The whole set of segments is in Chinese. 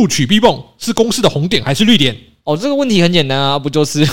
录取 B 棒是公司的红点还是绿点？哦，这个问题很简单啊，不就是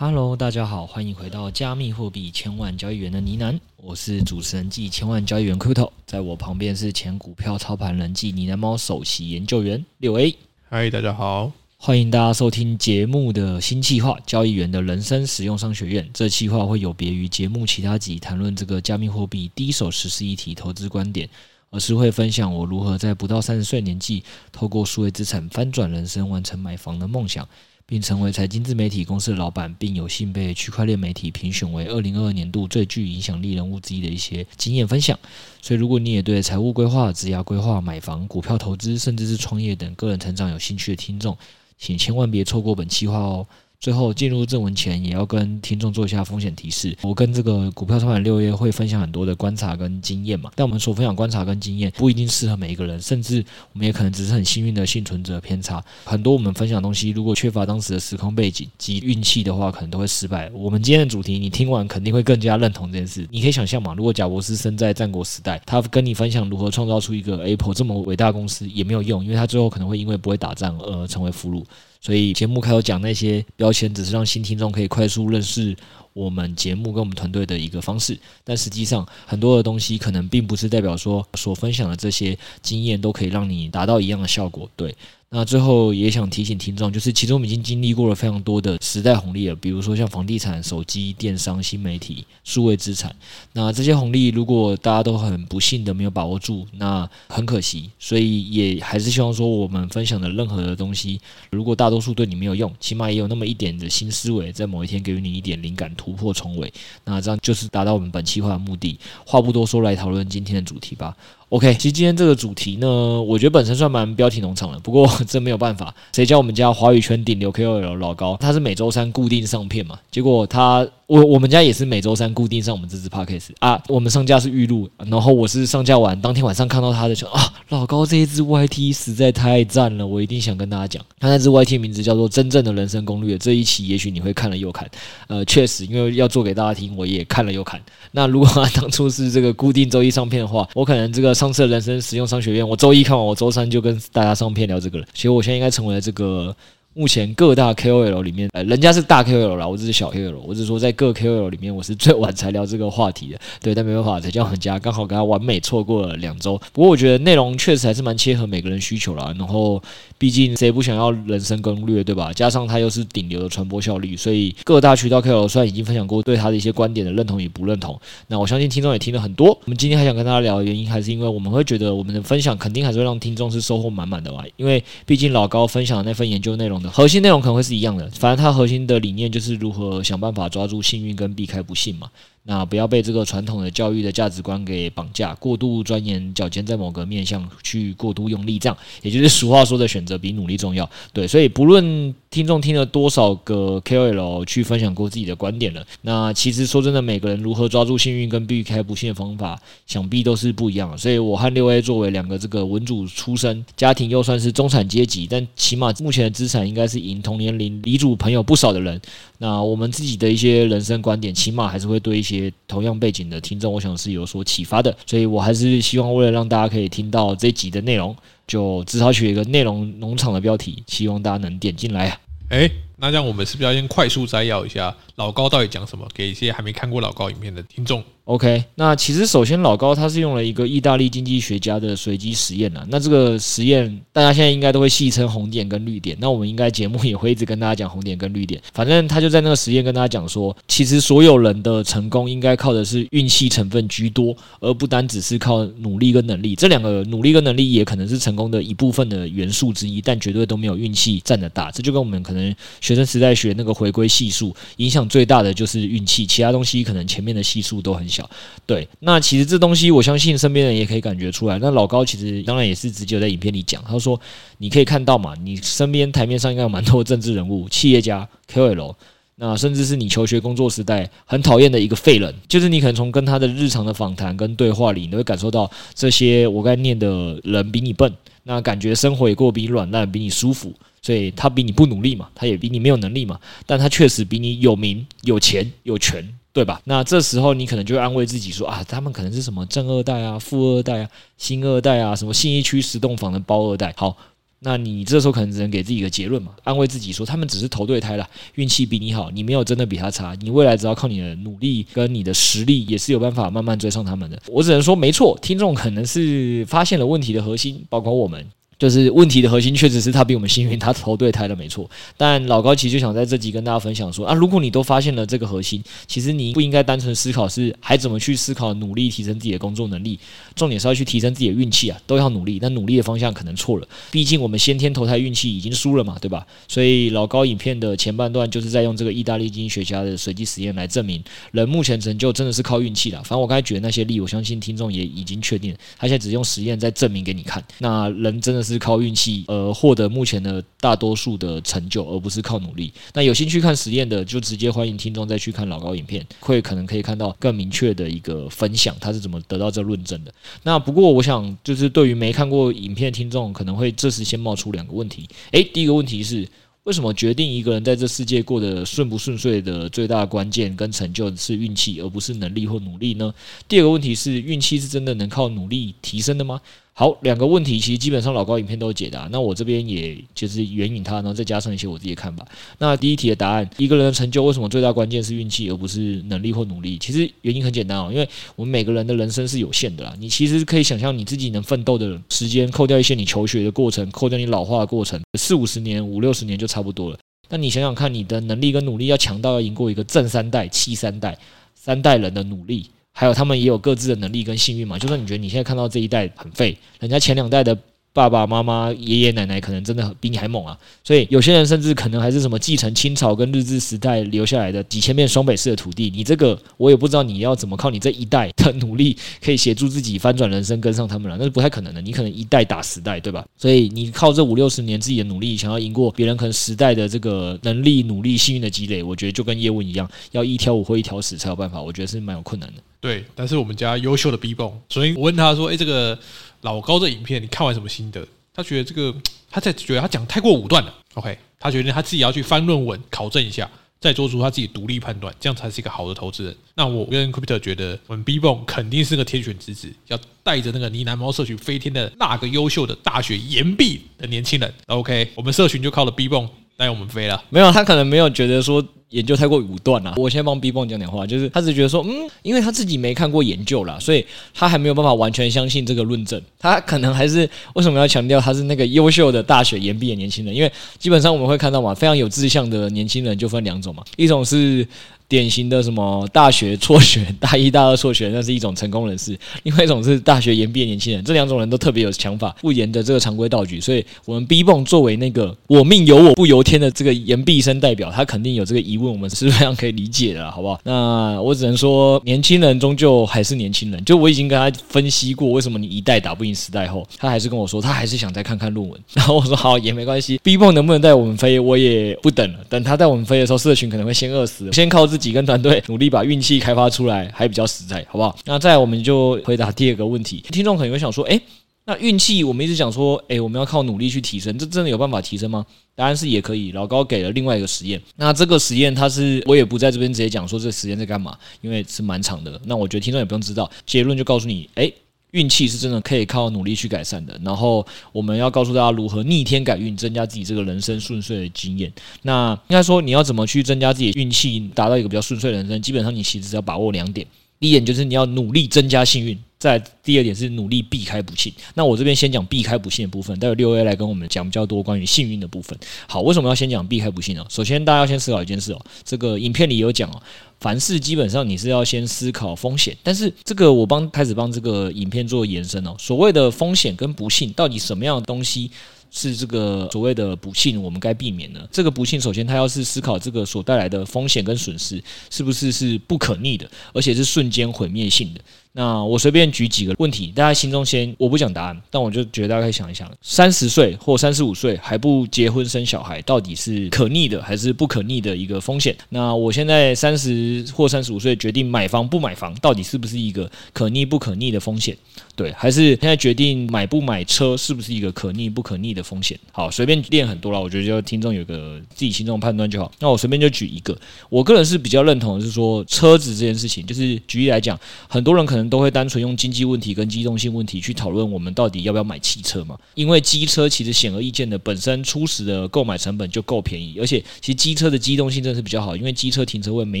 ？Hello，大家好，欢迎回到加密货币千万交易员的呢喃，我是主持人暨千万交易员 Kuto，在我旁边是前股票操盘人暨呢喃猫首席研究员六 A。嗨，大家好，欢迎大家收听节目的新计划——交易员的人生实用商学院。这企划会有别于节目其他集谈论这个加密货币第一手实施议题投资观点，而是会分享我如何在不到三十岁年纪，透过数位资产翻转人生，完成买房的梦想。并成为财经自媒体公司的老板，并有幸被区块链媒体评选为二零二二年度最具影响力人物之一的一些经验分享。所以，如果你也对财务规划、职业规划、买房、股票投资，甚至是创业等个人成长有兴趣的听众，请千万别错过本期话哦。最后进入正文前，也要跟听众做一下风险提示。我跟这个股票操盘六月会分享很多的观察跟经验嘛，但我们所分享观察跟经验不一定适合每一个人，甚至我们也可能只是很幸运的幸存者偏差。很多我们分享东西，如果缺乏当时的时空背景及运气的话，可能都会失败。我们今天的主题，你听完肯定会更加认同这件事。你可以想象嘛，如果贾博士生在战国时代，他跟你分享如何创造出一个 Apple 这么伟大公司也没有用，因为他最后可能会因为不会打仗而成为俘虏。所以节目开头讲那些标签，只是让新听众可以快速认识我们节目跟我们团队的一个方式。但实际上，很多的东西可能并不是代表说所分享的这些经验都可以让你达到一样的效果。对。那最后也想提醒听众，就是其实我们已经经历过了非常多的时代红利了，比如说像房地产、手机、电商、新媒体、数位资产。那这些红利如果大家都很不幸的没有把握住，那很可惜。所以也还是希望说，我们分享的任何的东西，如果大多数对你没有用，起码也有那么一点的新思维，在某一天给予你一点灵感，突破重围。那这样就是达到我们本期话的目的。话不多说，来讨论今天的主题吧。OK，其实今天这个主题呢，我觉得本身算蛮标题农场的，不过真没有办法，谁叫我们家华语圈顶流 KOL 老高，他是每周三固定上片嘛，结果他。我我们家也是每周三固定上我们这支 podcast 啊，我们上架是预录，然后我是上架完当天晚上看到他的时候啊，老高这一支 YT 实在太赞了，我一定想跟大家讲，他那支 YT 名字叫做《真正的人生攻略》，这一期也许你会看了又看，呃，确实因为要做给大家听，我也看了又看。那如果他当初是这个固定周一上片的话，我可能这个上次人生实用商学院，我周一看完，我周三就跟大家上片聊这个了。其实我现在应该成为了这个。目前各大 KOL 里面，呃，人家是大 KOL 啦，我只是小 KOL。我只是说，在各 KOL 里面，我是最晚才聊这个话题的。对，但没办法，才叫人家刚好跟他完美错过了两周。不过我觉得内容确实还是蛮切合每个人需求啦。然后，毕竟谁不想要人生攻略，对吧？加上他又是顶流的传播效率，所以各大渠道 KOL 虽然已经分享过对他的一些观点的认同与不认同，那我相信听众也听了很多。我们今天还想跟大家聊的原因，还是因为我们会觉得我们的分享肯定还是会让听众是收获满满的吧。因为毕竟老高分享的那份研究内容的核心内容可能会是。一样的，反正它核心的理念就是如何想办法抓住幸运跟避开不幸嘛。那不要被这个传统的教育的价值观给绑架，过度钻研脚尖，在某个面向去过度用力，这样也就是俗话说的选择比努力重要。对，所以不论听众听了多少个 KOL 去分享过自己的观点了，那其实说真的，每个人如何抓住幸运跟避开不幸的方法，想必都是不一样。所以我和六 A 作为两个这个文组出身，家庭又算是中产阶级，但起码目前的资产应该是赢同年龄理组朋友不少的人。那我们自己的一些人生观点，起码还是会对一些。同样背景的听众，我想是有所启发的，所以我还是希望为了让大家可以听到这集的内容，就只好取一个内容农场的标题，希望大家能点进来啊。诶，那这样我们是不是要先快速摘要一下老高到底讲什么，给一些还没看过老高影片的听众？OK，那其实首先老高他是用了一个意大利经济学家的随机实验呐。那这个实验大家现在应该都会戏称红点跟绿点。那我们应该节目也会一直跟大家讲红点跟绿点。反正他就在那个实验跟大家讲说，其实所有人的成功应该靠的是运气成分居多，而不单只是靠努力跟能力。这两个努力跟能力也可能是成功的一部分的元素之一，但绝对都没有运气占得大。这就跟我们可能学生时代学那个回归系数，影响最大的就是运气，其他东西可能前面的系数都很小。对，那其实这东西我相信身边人也可以感觉出来。那老高其实当然也是直接在影片里讲，他说你可以看到嘛，你身边台面上应该有蛮多政治人物、企业家、KOL，那甚至是你求学工作时代很讨厌的一个废人，就是你可能从跟他的日常的访谈跟对话里，你会感受到这些我该念的人比你笨，那感觉生活也过比你软烂，比你舒服，所以他比你不努力嘛，他也比你没有能力嘛，但他确实比你有名、有钱、有权，对吧？那这时候你可能就安慰自己说啊，他们可能是什么正二代啊、富二代啊、新二代啊，什么信义区十栋房的包二代，好。那你这时候可能只能给自己一个结论嘛，安慰自己说他们只是投对胎了，运气比你好，你没有真的比他差，你未来只要靠你的努力跟你的实力，也是有办法慢慢追上他们的。我只能说没错，听众可能是发现了问题的核心，包括我们。就是问题的核心，确实是他比我们幸运，他投对胎了，没错。但老高其实就想在这集跟大家分享说啊，如果你都发现了这个核心，其实你不应该单纯思考是还怎么去思考努力提升自己的工作能力，重点是要去提升自己的运气啊，都要努力。但努力的方向可能错了，毕竟我们先天投胎运气已经输了嘛，对吧？所以老高影片的前半段就是在用这个意大利经济学家的随机实验来证明，人目前成就真的是靠运气啦。反正我刚才举的那些例，我相信听众也已经确定，他现在只用实验在证明给你看，那人真的是是靠运气。呃，获得目前的大多数的成就，而不是靠努力。那有兴趣看实验的，就直接欢迎听众再去看老高影片，会可能可以看到更明确的一个分享，他是怎么得到这论证的。那不过，我想就是对于没看过影片的听众，可能会这时先冒出两个问题。诶，第一个问题是，为什么决定一个人在这世界过得顺不顺遂的最大关键跟成就是运气，而不是能力或努力呢？第二个问题是，运气是真的能靠努力提升的吗？好，两个问题其实基本上老高影片都有解答，那我这边也就是援引他，然后再加上一些我自己的看法。那第一题的答案，一个人的成就为什么最大关键是运气，而不是能力或努力？其实原因很简单哦，因为我们每个人的人生是有限的啦。你其实可以想象你自己能奋斗的时间，扣掉一些你求学的过程，扣掉你老化的过程，四五十年、五六十年就差不多了。那你想想看，你的能力跟努力要强到要赢过一个正三代、弃三代、三代人的努力。还有他们也有各自的能力跟幸运嘛，就算你觉得你现在看到这一代很废，人家前两代的。爸爸妈妈、爷爷奶奶可能真的比你还猛啊，所以有些人甚至可能还是什么继承清朝跟日治时代留下来的几千面双北市的土地。你这个我也不知道你要怎么靠你这一代的努力可以协助自己翻转人生跟上他们了，那是不太可能的。你可能一代打十代，对吧？所以你靠这五六十年自己的努力，想要赢过别人可能时代的这个能力、努力、幸运的积累，我觉得就跟叶问一样，要一挑五或一挑十才有办法。我觉得是蛮有困难的。对，但是我们家优秀的 B bomb，所以我问他说：“诶，这个。”老高的影片，你看完什么心得？他觉得这个，他在觉得他讲太过武断了。OK，他觉得他自己要去翻论文考证一下，再做出他自己独立判断，这样才是一个好的投资人。那我跟 Crypto 觉得，我们 B bomb 肯定是个天选之子，要带着那个呢喃猫社群飞天的那个优秀的大学延毕的年轻人。OK，我们社群就靠了 B bomb 带我们飞了。没有，他可能没有觉得说。研究太过武断了，我先帮 B BO 讲点话，就是他只觉得说，嗯，因为他自己没看过研究啦，所以他还没有办法完全相信这个论证。他可能还是为什么要强调他是那个优秀的大学研毕的年轻人？因为基本上我们会看到嘛，非常有志向的年轻人就分两种嘛，一种是。典型的什么大学辍学，大一、大二辍学，那是一种成功人士；另外一种是大学延毕的年轻人。这两种人都特别有想法，不沿着这个常规道矩。所以，我们 B bomb 作为那个“我命由我不由天”的这个延毕生代表，他肯定有这个疑问，我们是非常可以理解的，好不好？那我只能说，年轻人终究还是年轻人。就我已经跟他分析过，为什么你一代打不赢时代后，他还是跟我说，他还是想再看看论文。然后我说好，也没关系，B bomb 能不能带我们飞，我也不等了。等他带我们飞的时候，社群可能会先饿死，先靠自。自己跟团队努力把运气开发出来，还比较实在，好不好？那再，我们就回答第二个问题。听众可能会想说，诶，那运气我们一直讲说，诶，我们要靠努力去提升，这真的有办法提升吗？答案是也可以。老高给了另外一个实验，那这个实验它是我也不在这边直接讲说这个实验在干嘛，因为是蛮长的。那我觉得听众也不用知道，结论就告诉你，诶。运气是真的可以靠努力去改善的，然后我们要告诉大家如何逆天改运，增加自己这个人生顺遂的经验。那应该说你要怎么去增加自己运气，达到一个比较顺遂的人生？基本上你其实只要把握两点，第一点就是你要努力增加幸运，再第二点是努力避开不幸。那我这边先讲避开不幸的部分，待会六 A 来跟我们讲比较多关于幸运的部分。好，为什么要先讲避开不幸呢？首先大家要先思考一件事哦，这个影片里有讲哦。凡事基本上你是要先思考风险。但是这个我帮开始帮这个影片做延伸哦，所谓的风险跟不幸，到底什么样的东西？是这个所谓的不幸，我们该避免的。这个不幸，首先他要是思考这个所带来的风险跟损失，是不是是不可逆的，而且是瞬间毁灭性的。那我随便举几个问题，大家心中先，我不讲答案，但我就觉得大家可以想一想：三十岁或三十五岁还不结婚生小孩，到底是可逆的还是不可逆的一个风险？那我现在三十或三十五岁决定买房不买房，到底是不是一个可逆不可逆的风险？对，还是现在决定买不买车，是不是一个可逆不可逆的风险？好，随便练很多了，我觉得就听众有个自己心中的判断就好。那我随便就举一个，我个人是比较认同的是说，车子这件事情，就是举例来讲，很多人可能。都会单纯用经济问题跟机动性问题去讨论我们到底要不要买汽车嘛？因为机车其实显而易见的本身初始的购买成本就够便宜，而且其实机车的机动性真的是比较好，因为机车停车位没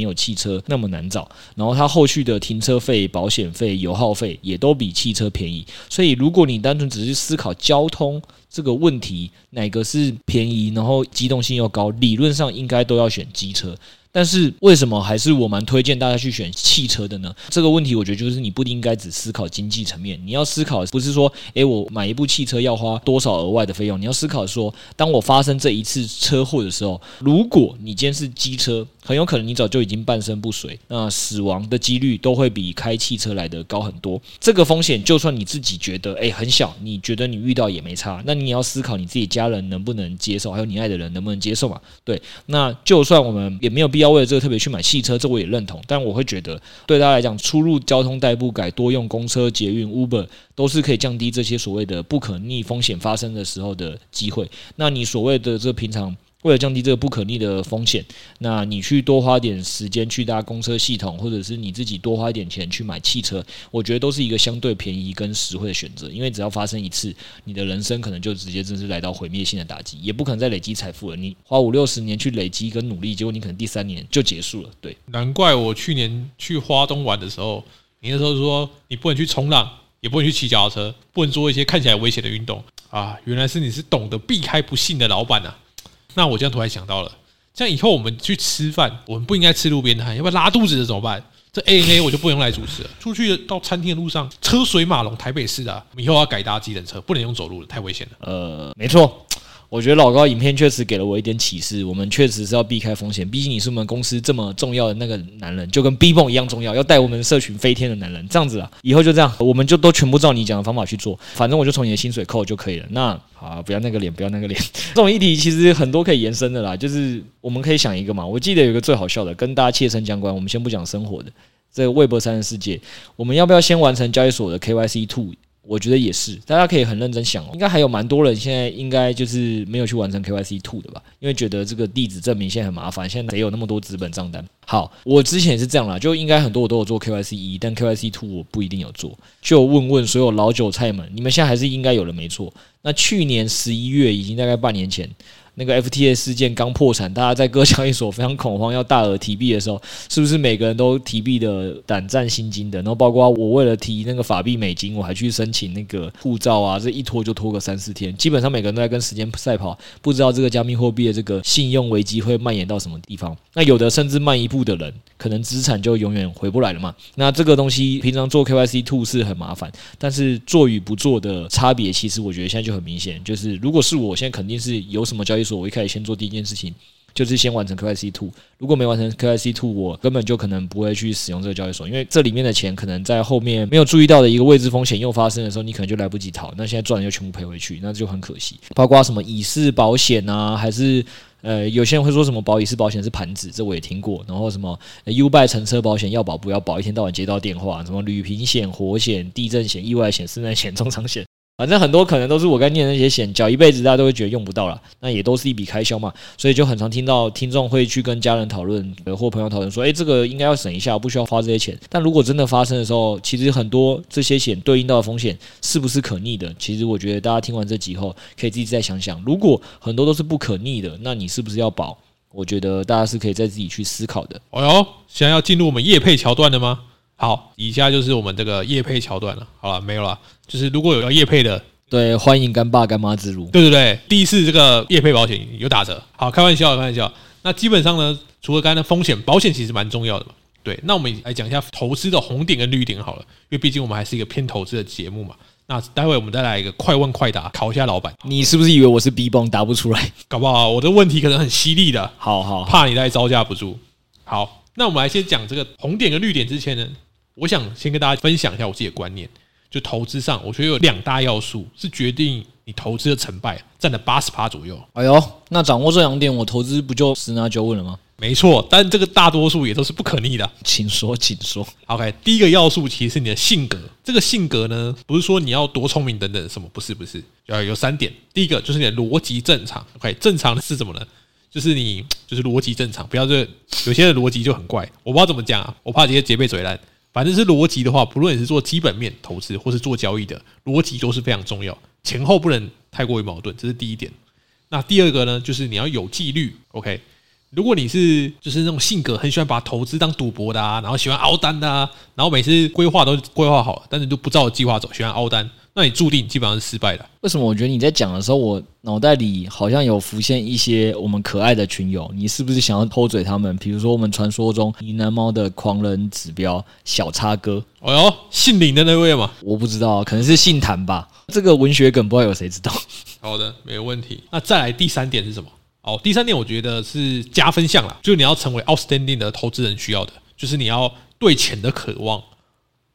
有汽车那么难找，然后它后续的停车费、保险费、油耗费也都比汽车便宜。所以如果你单纯只是思考交通这个问题，哪个是便宜，然后机动性又高，理论上应该都要选机车。但是为什么还是我蛮推荐大家去选汽车的呢？这个问题我觉得就是你不应该只思考经济层面，你要思考不是说，诶，我买一部汽车要花多少额外的费用，你要思考说，当我发生这一次车祸的时候，如果你今天是机车，很有可能你早就已经半身不遂，那死亡的几率都会比开汽车来的高很多。这个风险就算你自己觉得诶很小，你觉得你遇到也没差，那你也要思考你自己家人能不能接受，还有你爱的人能不能接受嘛？对，那就算我们也没有必要为了这个特别去买汽车，这我也认同。但我会觉得，对大家来讲，出入交通代步改多用公车、捷运、Uber，都是可以降低这些所谓的不可逆风险发生的时候的机会。那你所谓的这平常。为了降低这个不可逆的风险，那你去多花点时间去搭公车系统，或者是你自己多花一点钱去买汽车，我觉得都是一个相对便宜跟实惠的选择。因为只要发生一次，你的人生可能就直接正式来到毁灭性的打击，也不可能再累积财富了。你花五六十年去累积跟努力，结果你可能第三年就结束了。对，难怪我去年去花东玩的时候，你那时候说你不能去冲浪，也不能去骑脚踏车，不能做一些看起来危险的运动啊！原来是你是懂得避开不幸的老板啊！那我这样突然想到了，这样以后我们去吃饭，我们不应该吃路边摊，要不要拉肚子的怎么办？这 ANA 我就不用来主持了。出去到餐厅的路上，车水马龙，台北市的，以后要改搭计程车，不能用走路了，太危险了。呃，没错。我觉得老高影片确实给了我一点启示，我们确实是要避开风险。毕竟你是我们公司这么重要的那个男人，就跟 B 梦一样重要，要带我们社群飞天的男人。这样子啊，以后就这样，我们就都全部照你讲的方法去做，反正我就从你的薪水扣就可以了。那好，不要那个脸，不要那个脸。这种议题其实很多可以延伸的啦，就是我们可以想一个嘛。我记得有一个最好笑的，跟大家切身相关。我们先不讲生活的，这个 Web3 的世界，我们要不要先完成交易所的 KYC two？我觉得也是，大家可以很认真想哦，应该还有蛮多人现在应该就是没有去完成 KYC two 的吧，因为觉得这个地址证明现在很麻烦，现在谁有那么多资本账单？好，我之前也是这样啦，就应该很多我都有做 KYC 一，但 KYC two 我不一定有做，就问问所有老韭菜们，你们现在还是应该有的没错？那去年十一月，已经大概半年前。那个 FTX 事件刚破产，大家在各交易所非常恐慌，要大额提币的时候，是不是每个人都提币的胆战心惊的？然后包括我为了提那个法币美金，我还去申请那个护照啊，这一拖就拖个三四天。基本上每个人都在跟时间赛跑，不知道这个加密货币的这个信用危机会蔓延到什么地方。那有的甚至慢一步的人，可能资产就永远回不来了嘛。那这个东西平常做 KYC two 是很麻烦，但是做与不做的差别，其实我觉得现在就很明显。就是如果是我现在肯定是有什么交易所。我一开始先做第一件事情，就是先完成 KYC two。如果没完成 KYC two，我根本就可能不会去使用这个交易所，因为这里面的钱可能在后面没有注意到的一个未知风险又发生的时候，你可能就来不及逃。那现在赚的就全部赔回去，那就很可惜。包括什么乙式保险啊，还是呃，有些人会说什么保乙式保险是盘子，这我也听过。然后什么 Uby 乘车保险要保不要保，一天到晚接到电话，什么旅平险、火险、地震险、意外险、室内险、中长险。反正很多可能都是我该念的那些险，缴一辈子大家都会觉得用不到了，那也都是一笔开销嘛，所以就很常听到听众会去跟家人讨论，或朋友讨论说，诶，这个应该要省一下，不需要花这些钱。但如果真的发生的时候，其实很多这些险对应到的风险是不是可逆的？其实我觉得大家听完这集后，可以自己再想想，如果很多都是不可逆的，那你是不是要保？我觉得大家是可以再自己去思考的。哦哟，想要进入我们业配桥段的吗？好，以下就是我们这个业配桥段了。好了，没有了。就是如果有要业配的，对，欢迎干爸干妈之路。对对对，第一次这个业配保险有打折。好，开玩笑，开玩笑。那基本上呢，除了刚才的风险，保险其实蛮重要的嘛。对，那我们来讲一下投资的红点跟绿点好了，因为毕竟我们还是一个偏投资的节目嘛。那待会我们再来一个快问快答，考一下老板。你是不是以为我是 B bomb 答不出来？搞不好我的问题可能很犀利的。好好，怕你再招架不住。好，那我们来先讲这个红点跟绿点之前呢，我想先跟大家分享一下我自己的观念。就投资上，我觉得有两大要素是决定你投资的成败，占了八十趴左右。哎呦，那掌握这两点，我投资不就十拿九稳了吗？没错，但这个大多数也都是不可逆的。请说，请说。OK，第一个要素其实是你的性格。这个性格呢，不是说你要多聪明等等什么，不是不是，呃有三点。第一个就是你的逻辑正常。OK，正常的是什么呢？就是你就是逻辑正常，不要这有些人逻辑就很怪，我不知道怎么讲啊，我怕这些结被嘴烂。反正是逻辑的话，不论你是做基本面投资或是做交易的，逻辑都是非常重要，前后不能太过于矛盾，这是第一点。那第二个呢，就是你要有纪律。OK，如果你是就是那种性格很喜欢把投资当赌博的啊，然后喜欢熬单的啊，然后每次规划都规划好，但是都不照计划走，喜欢熬单。那你注定基本上是失败的。为什么？我觉得你在讲的时候，我脑袋里好像有浮现一些我们可爱的群友。你是不是想要偷嘴他们？比如说我们传说中呢喃猫的狂人指标小叉哥。哦哟，姓林的那位嘛？我不知道，可能是姓谭吧。这个文学梗不知道有谁知道。好的，没有问题。那再来第三点是什么？哦，第三点我觉得是加分项啦，就是你要成为 outstanding 的投资人需要的，就是你要对钱的渴望。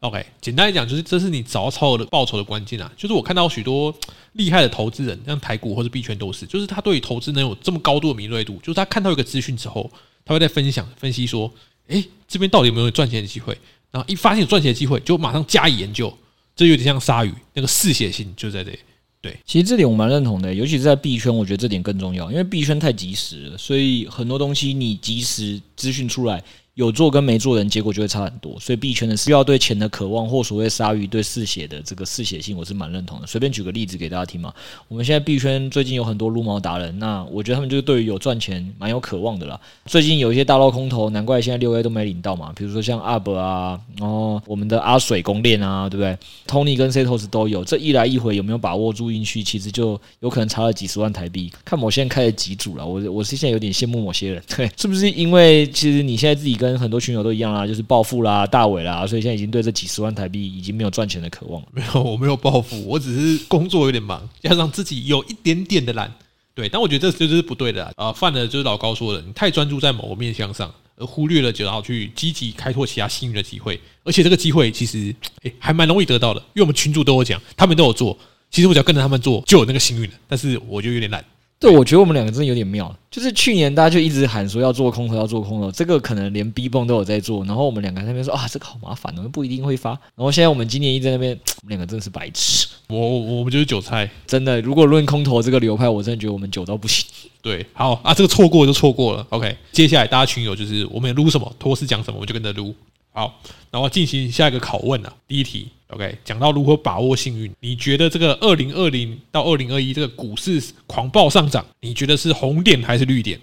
OK，简单来讲，就是这是你找超额的报酬的关键啊！就是我看到许多厉害的投资人，像台股或者币圈都是，就是他对于投资能有这么高度的敏锐度，就是他看到一个资讯之后，他会在分享分析说，诶，这边到底有没有赚钱的机会？然后一发现有赚钱的机会，就马上加以研究。这有点像鲨鱼，那个嗜血性就在这里。对，其实这点我蛮认同的，尤其是在币圈，我觉得这点更重要，因为币圈太及时了，所以很多东西你及时资讯出来。有做跟没做的人，结果就会差很多。所以币圈的需要对钱的渴望，或所谓鲨鱼对嗜血的这个嗜血性，我是蛮认同的。随便举个例子给大家听嘛。我们现在币圈最近有很多撸毛达人，那我觉得他们就是对于有赚钱蛮有渴望的啦。最近有一些大捞空头，难怪现在六 A 都没领到嘛。比如说像阿伯啊，然后我们的阿水公链啊，对不对？Tony 跟 Setos 都有。这一来一回有没有把握住运气，其实就有可能差了几十万台币。看我现在开了几组了，我我是现在有点羡慕某些人，对，是不是因为其实你现在自己跟很多群友都一样。啦，就是暴富啦，大伟啦，所以现在已经对这几十万台币已经没有赚钱的渴望了。没有，我没有暴富，我只是工作有点忙，加上自己有一点点的懒。对，但我觉得这就是不对的啊！犯了就是老高说的，你太专注在某个面向上，而忽略了就要去积极开拓其他幸运的机会。而且这个机会其实诶还蛮容易得到的，因为我们群主都有讲，他们都有做。其实我只要跟着他们做，就有那个幸运了。但是我就有点懒。对，我觉得我们两个真的有点妙。就是去年大家就一直喊说要做空头，要做空头，这个可能连 B 泵都有在做。然后我们两个在那边说啊，这个好麻烦哦，不一定会发。然后现在我们今年一直在那边，我们两个真的是白痴。我我我们就是韭菜，真的。如果论空头这个流派，我真的觉得我们久到不行。对，好啊，这个错过就错过了。OK，接下来大家群友就是我们撸什么，托斯讲什么，我们就跟着撸。好，然后进行下一个拷问啊。第一题，OK，讲到如何把握幸运，你觉得这个二零二零到二零二一这个股市狂暴上涨，你觉得是红点还是绿点？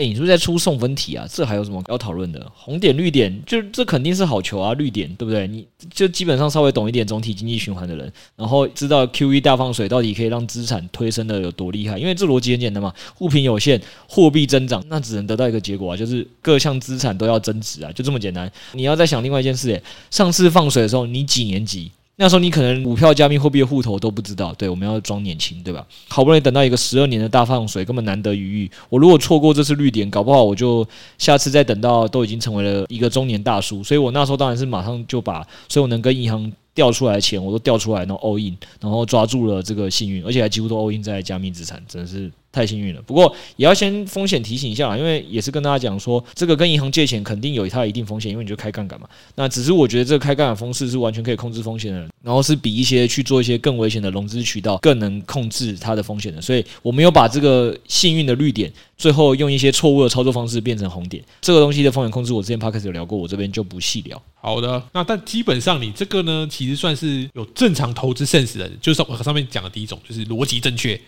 哎，你是不是在出送分题啊？这还有什么要讨论的？红点绿点，就这肯定是好球啊！绿点对不对？你就基本上稍微懂一点总体经济循环的人，然后知道 QE 大放水到底可以让资产推升的有多厉害？因为这逻辑很简单嘛，物品有限，货币增长，那只能得到一个结果啊，就是各项资产都要增值啊，就这么简单。你要再想另外一件事，哎，上次放水的时候，你几年级？那时候你可能股票、加密货币的户头都不知道，对，我们要装年轻，对吧？好不容易等到一个十二年的大放水，根本难得一遇。我如果错过这次绿点，搞不好我就下次再等到都已经成为了一个中年大叔。所以我那时候当然是马上就把所有能跟银行调出来的钱我都调出来，然后 all in，然后抓住了这个幸运，而且还几乎都 all in 在加密资产，真的是。太幸运了，不过也要先风险提醒一下啦，因为也是跟大家讲说，这个跟银行借钱肯定有它一定风险，因为你就开杠杆嘛。那只是我觉得这个开杠杆方式是完全可以控制风险的，然后是比一些去做一些更危险的融资渠道更能控制它的风险的。所以我没有把这个幸运的绿点，最后用一些错误的操作方式变成红点。这个东西的风险控制，我之前 Podcast 有聊过，我这边就不细聊。好的，那但基本上你这个呢，其实算是有正常投资 sense 的，就是我上面讲的第一种，就是逻辑正确。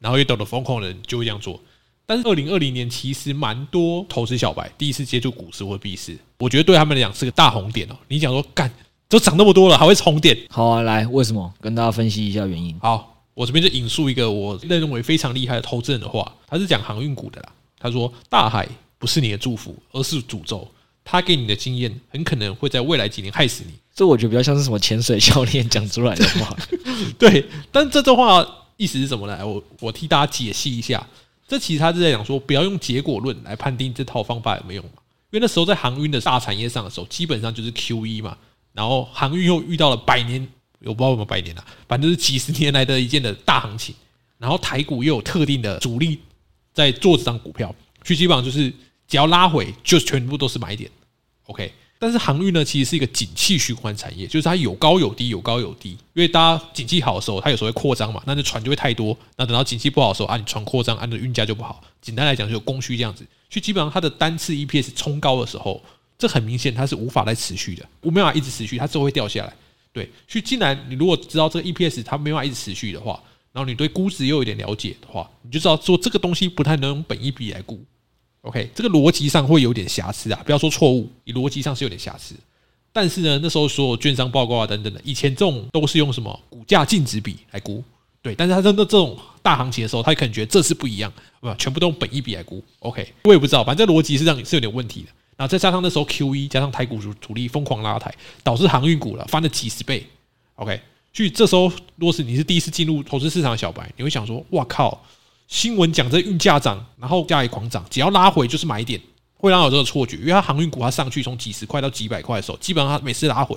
然后也懂得风控的人就会这样做，但是二零二零年其实蛮多投资小白第一次接触股市或币市，我觉得对他们来讲是个大红点哦。你讲说干都涨那么多了，还会红点？好啊，来，为什么？跟大家分析一下原因。好，我这边就引述一个我认为非常厉害的投资人的话，他是讲航运股的啦。他说：“大海不是你的祝福，而是诅咒。”他给你的经验很可能会在未来几年害死你。这我觉得比较像是什么潜水教练讲出来的话。对，但这段话意思是什么呢？我我替大家解析一下。这其实他是在讲说，不要用结果论来判定这套方法有没有用嘛。因为那时候在航运的大产业上的时候，基本上就是 QE 嘛。然后航运又遇到了百年，我不知道有没有百年了，反正就是几十年来的一件的大行情。然后台股又有特定的主力在做这张股票，所以基本上就是只要拉回，就全部都是买点。OK，但是航运呢，其实是一个景气循环产业，就是它有高有低，有高有低。因为大家景气好的时候，它有时候会扩张嘛，那这船就会太多。那等到景气不好的时候，啊，你船扩张，按、照、运价就不好。简单来讲，就有供需这样子。所以基本上它的单次 EPS 冲高的时候，这很明显它是无法再持续的，我没办法一直持续，它之后会掉下来。对，所以既然你如果知道这个 EPS 它没办法一直持续的话，然后你对估值又有点了解的话，你就知道说这个东西不太能用本益比来估。OK，这个逻辑上会有点瑕疵啊，不要说错误，你逻辑上是有点瑕疵。但是呢，那时候所有券商报告啊等等的，以前这种都是用什么股价净值比来估，对。但是他真的这种大行情的时候，他可能觉得这是不一样，不，全部都用本益比来估。OK，我也不知道，反正逻辑是这样，是有点问题的。然后再加上那时候 QE 加上台股主主力疯狂拉抬，导致航运股了翻了几十倍。OK，所以这时候如果是你是第一次进入投资市场的小白，你会想说：哇靠！新闻讲这运价涨，然后价也狂涨，只要拉回就是买点，会让有这个错觉。因为它航运股它上去从几十块到几百块的时候，基本上它每次拉回，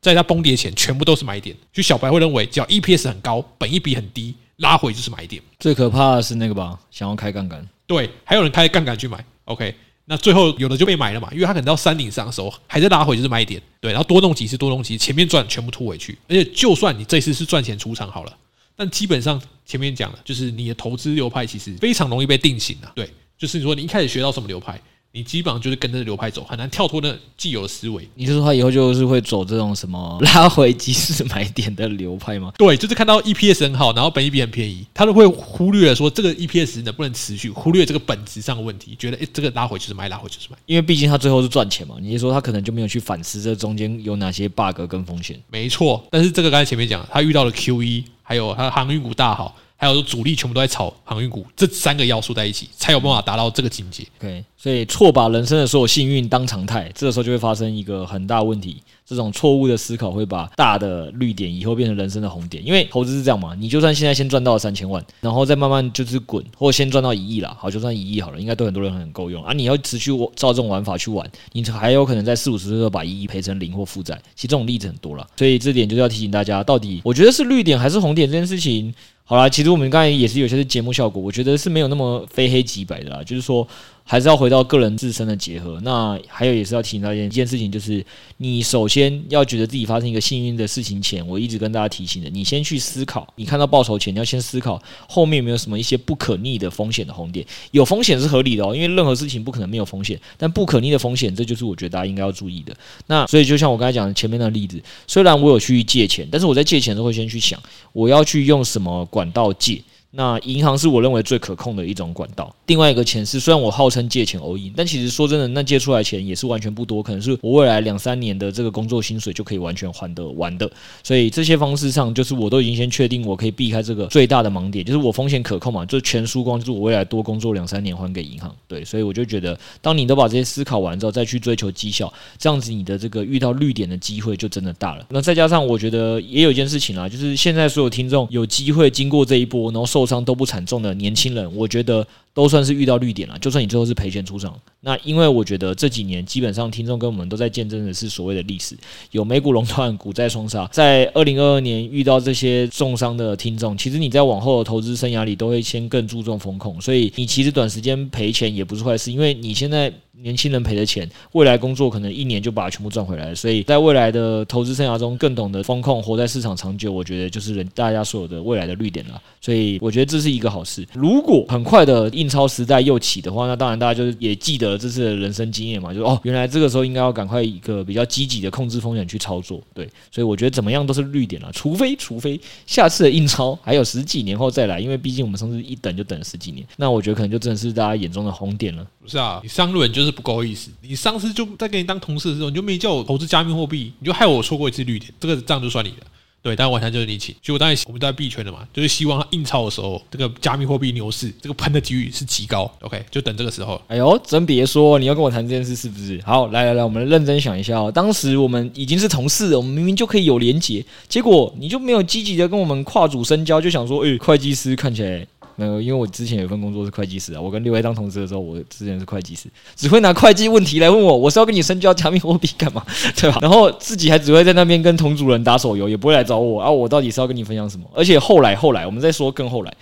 在它崩跌前全部都是买点。就小白会认为，只要 EPS 很高，本一比很低，拉回就是买点。最可怕的是那个吧，想要开杠杆。对，还有人开杠杆去买。OK，那最后有的就被买了嘛，因为他可能到山顶上的时候还在拉回，就是买点。对，然后多弄几次，多弄几次，前面赚全部吐回去。而且就算你这次是赚钱出场好了。但基本上前面讲了，就是你的投资流派其实非常容易被定型啊。对，就是你说你一开始学到什么流派，你基本上就是跟着流派走，很难跳脱那既有的思维。你是说他以后就是会走这种什么拉回即时买点的流派吗？对，就是看到 EPS 很好，然后本益比很便宜，他都会忽略了说这个 EPS 能不能持续，忽略这个本质上的问题，觉得诶这个拉回就是买，拉回就是买。因为毕竟他最后是赚钱嘛。你是说他可能就没有去反思这中间有哪些 bug 跟风险？没错，但是这个刚才前面讲，他遇到了 QE。还有它的航运股大好，还有主力全部都在炒航运股，这三个要素在一起，才有办法达到这个境界。OK，所以错把人生的所有幸运当常态，这个时候就会发生一个很大问题。这种错误的思考会把大的绿点以后变成人生的红点，因为投资是这样嘛，你就算现在先赚到了三千万，然后再慢慢就是滚，或先赚到一亿啦，好，就算一亿好了，应该对很多人很够用啊。你要持续照这种玩法去玩，你还有可能在四五十岁的时候把一亿赔成零或负债。其实这种例子很多了，所以这点就是要提醒大家，到底我觉得是绿点还是红点这件事情。好啦，其实我们刚才也是有些是节目效果，我觉得是没有那么非黑即白的啦，就是说。还是要回到个人自身的结合。那还有也是要提醒大家一件事情，就是你首先要觉得自己发生一个幸运的事情前，我一直跟大家提醒的，你先去思考，你看到报酬前，你要先思考后面有没有什么一些不可逆的风险的红点。有风险是合理的哦，因为任何事情不可能没有风险，但不可逆的风险，这就是我觉得大家应该要注意的。那所以就像我刚才讲的前面的例子，虽然我有去借钱，但是我在借钱的时候会先去想，我要去用什么管道借。那银行是我认为最可控的一种管道。另外一个钱是，虽然我号称借钱 all in，但其实说真的，那借出来钱也是完全不多，可能是我未来两三年的这个工作薪水就可以完全还得完的。所以这些方式上，就是我都已经先确定我可以避开这个最大的盲点，就是我风险可控嘛，就全输光，就是我未来多工作两三年还给银行。对，所以我就觉得，当你都把这些思考完之后，再去追求绩效，这样子你的这个遇到绿点的机会就真的大了。那再加上我觉得也有一件事情啦，就是现在所有听众有机会经过这一波，然后受伤都不惨重的年轻人，我觉得。都算是遇到绿点了，就算你最后是赔钱出场，那因为我觉得这几年基本上听众跟我们都在见证的是所谓的历史，有美股垄断、股债双杀，在二零二二年遇到这些重伤的听众，其实你在往后的投资生涯里都会先更注重风控，所以你其实短时间赔钱也不是坏事，因为你现在。年轻人赔的钱，未来工作可能一年就把它全部赚回来了。所以在未来的投资生涯中，更懂得风控，活在市场长久，我觉得就是人大家所有的未来的绿点了。所以我觉得这是一个好事。如果很快的一印钞时代又起的话，那当然大家就是也记得这次的人生经验嘛，就是哦，原来这个时候应该要赶快一个比较积极的控制风险去操作。对，所以我觉得怎么样都是绿点了，除非除非下次的印钞还有十几年后再来，因为毕竟我们上次一等就等了十几年，那我觉得可能就真的是大家眼中的红点了。不是啊，你上轮就是不够意思。你上次就在给你当同事的时候，你就没叫我投资加密货币，你就害我错过一次绿点，这个账就算你的。对，但晚餐就是你请。所以我当然我们都在币圈的嘛，就是希望它印钞的时候，这个加密货币牛市这个喷的几率是极高。OK，就等这个时候。哎呦，真别说，你要跟我谈这件事是不是？好，来来来，我们认真想一下哦。当时我们已经是同事了，我们明明就可以有连结，结果你就没有积极的跟我们跨组深交，就想说，哎，会计师看起来。没有，因为我之前有份工作是会计师啊。我跟六位当同事的时候，我之前是会计师，只会拿会计问题来问我。我是要跟你深交加密货币干嘛？对吧？然后自己还只会在那边跟同组人打手游，也不会来找我。啊，我到底是要跟你分享什么？而且后来后来，我们再说更后来，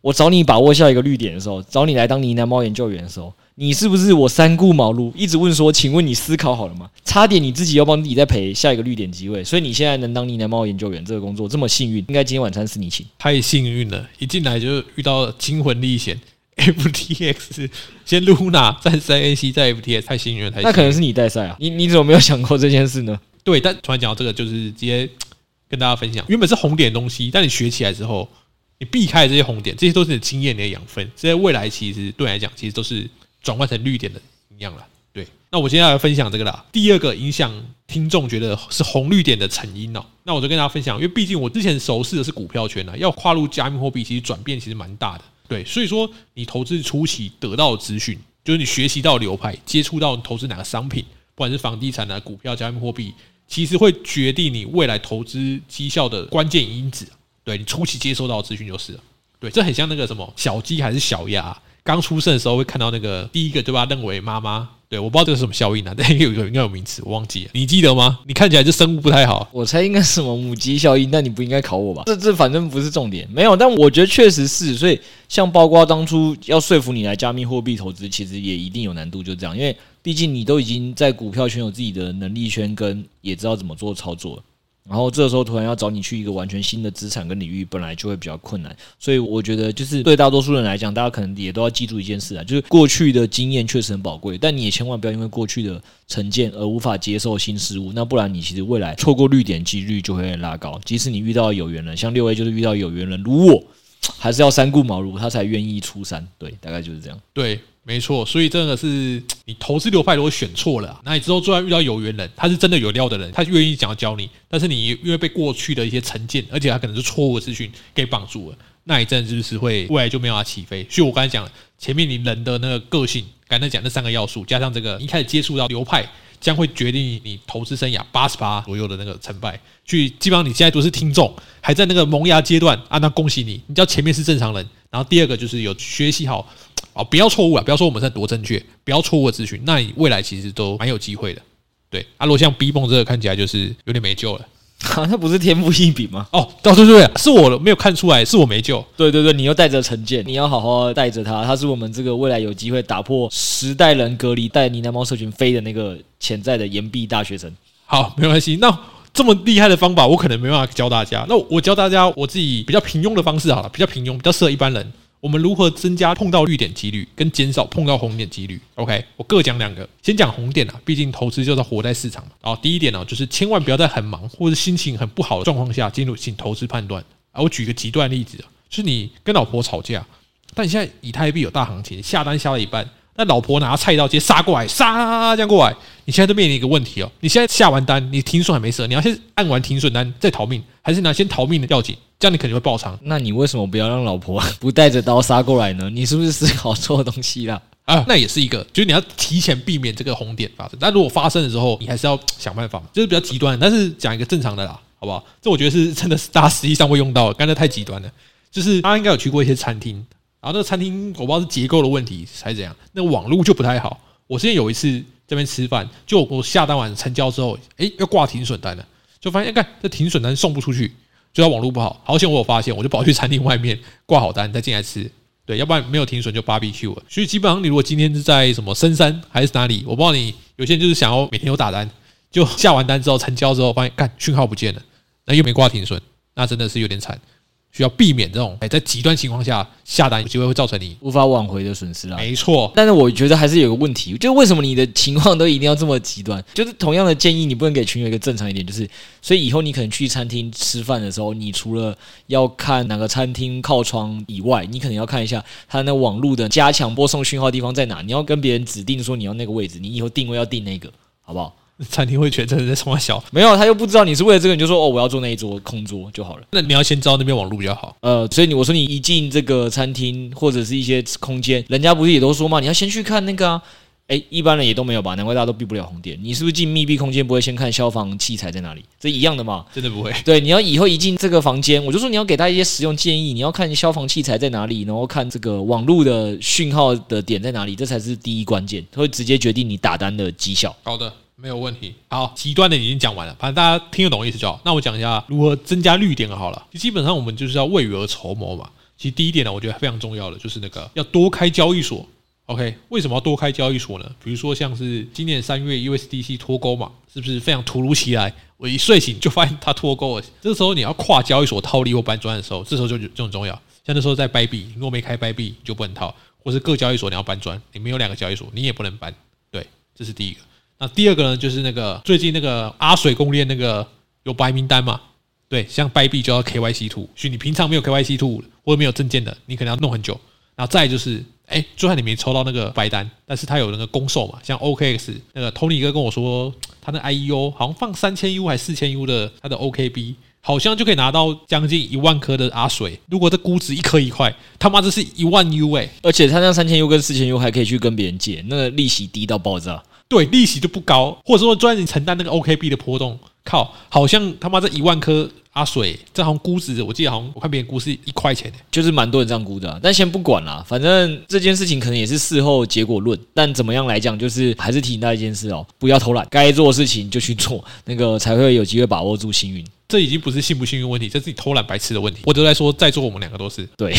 我找你把握下一个绿点的时候，找你来当呢喃猫研究员的时候。你是不是我三顾茅庐，一直问说，请问你思考好了吗？差点你自己要帮自己再赔下一个绿点机会，所以你现在能当呢喃猫研究员这个工作这么幸运，应该今天晚餐是你请。太幸运了，一进来就遇到惊魂历险，FTX 先 Luna 再三 AC 再 FTX，太幸运了，太。那可能是你带赛啊，你你怎么没有想过这件事呢？对，但突然讲到这个，就是直接跟大家分享，原本是红点的东西，但你学起来之后，你避开这些红点，这些都是你的经验、你的养分，这些未来其实对你来讲，其实都是。转换成绿点的一样了，对。那我今天要来分享这个啦。第二个影响听众觉得是红绿点的成因哦。那我就跟大家分享，因为毕竟我之前熟悉的是股票圈啊，要跨入加密货币，其实转变其实蛮大的。对，所以说你投资初期得到资讯，就是你学习到流派，接触到投资哪个商品，不管是房地产啊、股票、加密货币，其实会决定你未来投资绩效的关键因子。对，你初期接收到资讯就是了。对，这很像那个什么小鸡还是小鸭。刚出生的时候会看到那个第一个，就把它认为妈妈。对，我不知道这是什么效应啊，但有一个应该有名词，我忘记了。你记得吗？你看起来就生物不太好。我猜应该是什么母鸡效应，但你不应该考我吧？这这反正不是重点，没有。但我觉得确实是，所以像包括当初要说服你来加密货币投资，其实也一定有难度，就这样。因为毕竟你都已经在股票圈有自己的能力圈，跟也知道怎么做操作。然后这时候突然要找你去一个完全新的资产跟领域，本来就会比较困难。所以我觉得，就是对大多数人来讲，大家可能也都要记住一件事啊，就是过去的经验确实很宝贵，但你也千万不要因为过去的成见而无法接受新事物。那不然你其实未来错过绿点几率就会拉高。即使你遇到有缘人，像六 A 就是遇到有缘人，如果，还是要三顾茅庐，他才愿意出山。对，大概就是这样。对。没错，所以真的是你投资流派如果选错了，那你之后突然遇到有缘人，他是真的有料的人，他愿意想要教你，但是你因为被过去的一些成见，而且他可能是错误的资讯给绑住了，那你真的就是会未来就没有办法起飞。所以我刚才讲，前面你人的那个个性，刚才讲那三个要素，加上这个一开始接触到流派，将会决定你投资生涯八十八左右的那个成败。去基本上你现在都是听众，还在那个萌芽阶段啊，那恭喜你，你知道前面是正常人，然后第二个就是有学习好。哦，不要错误啊！不要说我们在多正确，不要错误的资讯，那你未来其实都蛮有机会的。对，阿、啊、罗像 B bomb 这个看起来就是有点没救了。啊，他不是天赋异禀吗？哦，对对对，是我没有看出来，是我没救。对对对，你又带着成见，你要好好带着他，他是我们这个未来有机会打破十代人隔离带呢喃猫社群飞的那个潜在的岩壁大学生。好，没关系。那这么厉害的方法，我可能没办法教大家。那我教大家我自己比较平庸的方式好了，比较平庸，比较适合一般人。我们如何增加碰到绿点几率，跟减少碰到红点几率？OK，我各讲两个。先讲红点啊，毕竟投资就是活在市场嘛。啊，第一点呢，就是千万不要在很忙或者心情很不好的状况下进入进投资判断。啊，我举个极端例子啊，是你跟老婆吵架，但你现在以太币有大行情，下单下了一半。那老婆拿菜刀直接杀过来，杀这样过来，你现在都面临一个问题哦。你现在下完单，你停损还没设，你要先按完停损单再逃命，还是你要先逃命的要紧？这样你肯定会爆仓。那你为什么不要让老婆不带着刀杀过来呢？你是不是思考错东西了？啊，那也是一个，就是你要提前避免这个红点发生。但如果发生的时候，你还是要想办法嘛，就是比较极端。但是讲一个正常的啦，好不好？这我觉得是真的是大家实际上会用到的，刚才太极端了。就是大家应该有去过一些餐厅。然后那个餐厅我不知道是结构的问题还是怎样，那个网络就不太好。我之前有一次这边吃饭，就我下单完成交之后，哎，要挂停损单了，就发现哎，看这停损单送不出去，就他网络不好。好险我有发现，我就跑去餐厅外面挂好单再进来吃。对，要不然没有停损就 BBQ 了。所以基本上你如果今天是在什么深山还是哪里，我不知道你有些人就是想要每天有打单，就下完单之后成交之后发现干讯号不见了，那又没挂停损，那真的是有点惨。需要避免这种哎，在极端情况下下单有机会会造成你无法挽回的损失啊。没错，但是我觉得还是有个问题，就是为什么你的情况都一定要这么极端？就是同样的建议，你不能给群友一个正常一点，就是所以以后你可能去餐厅吃饭的时候，你除了要看哪个餐厅靠窗以外，你可能要看一下它那网络的加强播送讯号地方在哪。你要跟别人指定说你要那个位置，你以后定位要定那个，好不好？餐厅会觉得真的在冲他笑。没有，他又不知道你是为了这个，你就说哦，我要坐那一桌空桌就好了。那你要先知道那边网络比较好。呃，所以你我说你一进这个餐厅或者是一些空间，人家不是也都说嘛，你要先去看那个啊。诶，一般人也都没有吧？难怪大家都避不了红点。你是不是进密闭空间不会先看消防器材在哪里？这一样的嘛？真的不会。对，你要以后一进这个房间，我就说你要给他一些实用建议，你要看消防器材在哪里，然后看这个网络的讯号的点在哪里，这才是第一关键，会直接决定你打单的绩效。好的，没有问题。好，极端的已经讲完了，反正大家听得懂意思就好。那我讲一下如何增加绿点好了。基本上我们就是要未雨而绸缪嘛。其实第一点呢，我觉得非常重要的就是那个要多开交易所。OK，为什么要多开交易所呢？比如说像是今年三月 USDC 脱钩嘛，是不是非常突如其来？我一睡醒就发现它脱钩了。这时候你要跨交易所套利或搬砖的时候，这时候就就很重要。像那时候在 Bybit，如果没开 Bybit 就不能套，或是各交易所你要搬砖，你没有两个交易所你也不能搬。对，这是第一个。那第二个呢，就是那个最近那个阿水公链那个有白名单嘛？对，像 Bybit 就要 KYC two，所以你平常没有 KYC two 或者没有证件的，你可能要弄很久。然后再就是。哎，就算你没抽到那个白单，但是他有那个公售嘛，像 OKX 那个 Tony 哥跟我说，他那 IEO 好像放三千 U 还是四千 U 的，他的 OKB 好像就可以拿到将近一万颗的阿水。如果这估值一颗一块，他妈这是一万 U 哎！而且他那三千 U 跟四千 U 还可以去跟别人借，那个利息低到爆炸。对，利息就不高，或者说专你承担那个 OKB 的波动，靠，好像他妈这一万颗。阿水，这好像估值，我记得好像我看别人估是一块钱，就是蛮多人这样估的啊。但先不管啦，反正这件事情可能也是事后结果论。但怎么样来讲，就是还是提醒大家一件事哦，不要偷懒，该做的事情就去做，那个才会有机会把握住幸运。这已经不是幸不幸运问题，这是你偷懒白痴的问题。我都在说，在座我们两个都是对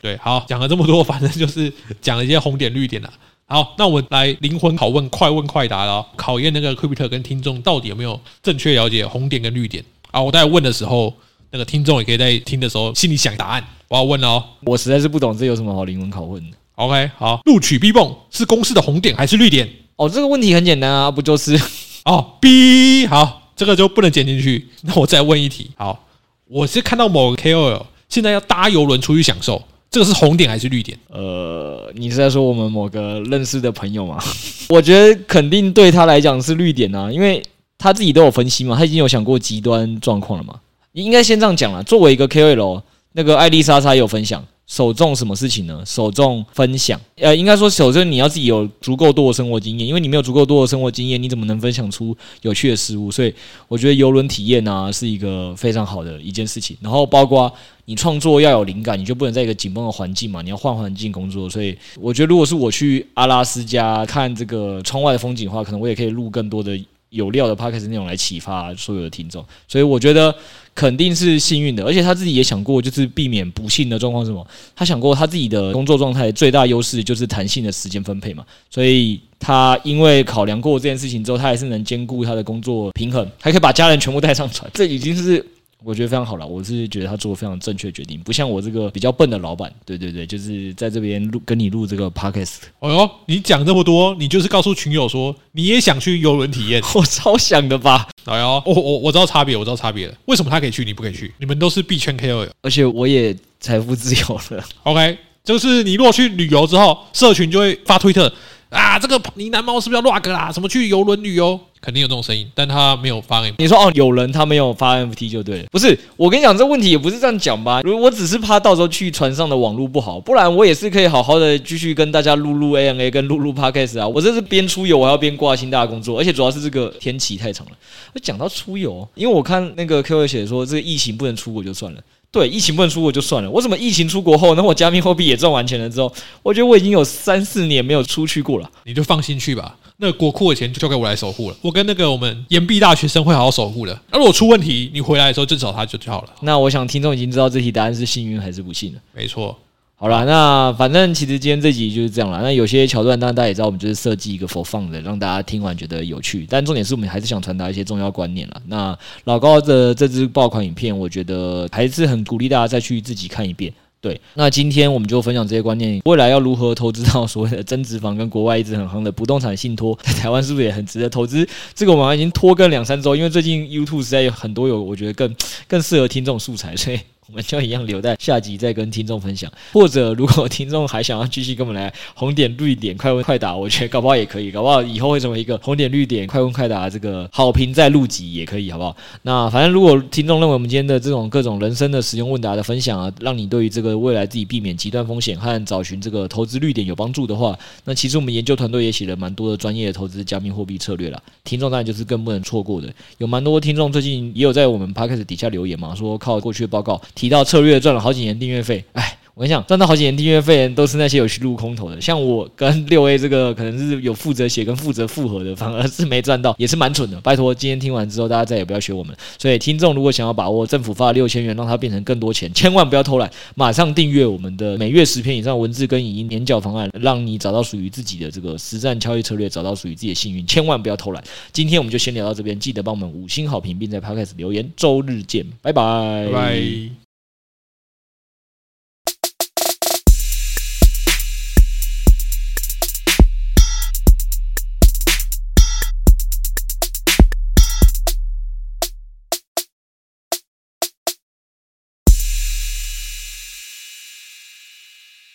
对。好，讲了这么多，反正就是讲了一些红点绿点了。好，那我们来灵魂拷问，快问快答了，考验那个科比特跟听众到底有没有正确了解红点跟绿点。啊！我待会问的时候，那个听众也可以在听的时候心里想答案。我要问了哦，我实在是不懂这有什么好灵魂拷问的。OK，好，录取 B 泵是公司的红点还是绿点？哦，这个问题很简单啊，不就是 哦 B？好，这个就不能剪进去。那我再问一题。好，我是看到某个 KOL 现在要搭邮轮出去享受，这个是红点还是绿点？呃，你是在说我们某个认识的朋友吗？我觉得肯定对他来讲是绿点啊，因为。他自己都有分析嘛，他已经有想过极端状况了嘛。你应该先这样讲了。作为一个 KOL，那个艾丽莎莎也有分享，首重什么事情呢？首重分享。呃，应该说首先你要自己有足够多的生活经验，因为你没有足够多的生活经验，你怎么能分享出有趣的事物？所以我觉得游轮体验呢是一个非常好的一件事情。然后包括你创作要有灵感，你就不能在一个紧绷的环境嘛，你要换环境工作。所以我觉得如果是我去阿拉斯加看这个窗外的风景的话，可能我也可以录更多的。有料的 podcast 内容来启发所有的听众，所以我觉得肯定是幸运的，而且他自己也想过，就是避免不幸的状况是什么？他想过他自己的工作状态最大优势就是弹性的时间分配嘛，所以他因为考量过这件事情之后，他还是能兼顾他的工作平衡，还可以把家人全部带上船，这已经是。我觉得非常好了，我是觉得他做的非常正确的决定，不像我这个比较笨的老板。对对对，就是在这边录跟你录这个 podcast。哦哟，你讲这么多，你就是告诉群友说你也想去游轮体验？我超想的吧？哎呦，我我我知道差别，我知道差别了。为什么他可以去，你不可以去？你们都是币圈 KOL，而且我也财富自由了。OK，就是你如果去旅游之后，社群就会发推特。啊，这个呢喃猫是不是要 rug 啦？什么去游轮旅游？肯定有这种声音，但他没有发 NFT。你说哦，有人他没有发 NFT 就对了。不是，我跟你讲，这问题也不是这样讲吧？如果我只是怕到时候去船上的网络不好，不然我也是可以好好的继续跟大家录录 ANA 跟录录 Podcast 啊。我这是边出游，我还要边挂心大家工作，而且主要是这个天气太长了。讲到出游，因为我看那个 Q 写说，这个疫情不能出国就算了。对，疫情不能出国就算了，我怎么疫情出国后，那我加密货币也赚完钱了之后，我觉得我已经有三四年没有出去过了。你就放心去吧，那个国库的钱就交给我来守护了。我跟那个我们岩壁大学生会好好守护的。那如果出问题，你回来的时候就找他就就好了。那我想听众已经知道这题答案是幸运还是不幸了。没错。好了，那反正其实今天这集就是这样了。那有些桥段，当然大家也知道，我们就是设计一个 for fun 的，让大家听完觉得有趣。但重点是我们还是想传达一些重要观念了。那老高的这支爆款影片，我觉得还是很鼓励大家再去自己看一遍。对，那今天我们就分享这些观念。未来要如何投资到所谓的增值房跟国外一直很夯的不动产信托，在台湾是不是也很值得投资？这个我们已经拖更两三周，因为最近 YouTube 实在有很多有我觉得更更适合听这种素材，所以。我们就一样留在下集再跟听众分享。或者如果听众还想要继续跟我们来红点绿点快问快答，我觉得搞不好也可以，搞不好以后会成为一个红点绿点快问快答这个好评再录集也可以，好不好？那反正如果听众认为我们今天的这种各种人生的实用问答的分享啊，让你对于这个未来自己避免极端风险和找寻这个投资绿点有帮助的话，那其实我们研究团队也写了蛮多的专业的投资加密货币策略了。听众当然就是更不能错过的，有蛮多听众最近也有在我们 Podcast 底下留言嘛，说靠过去的报告提到策略赚了好几年订阅费，哎。我跟你讲，赚到好几年订阅费都是那些有去入空头的，像我跟六 A 这个可能是有负责写跟负责复合的，反而是没赚到，也是蛮蠢的。拜托，今天听完之后，大家再也不要学我们。所以，听众如果想要把握政府发六千元，让它变成更多钱，千万不要偷懒，马上订阅我们的每月十篇以上文字跟语音年缴方案，让你找到属于自己的这个实战交易策略，找到属于自己的幸运。千万不要偷懒。今天我们就先聊到这边，记得帮我们五星好评，并在 Podcast 留言。周日见，拜。拜拜。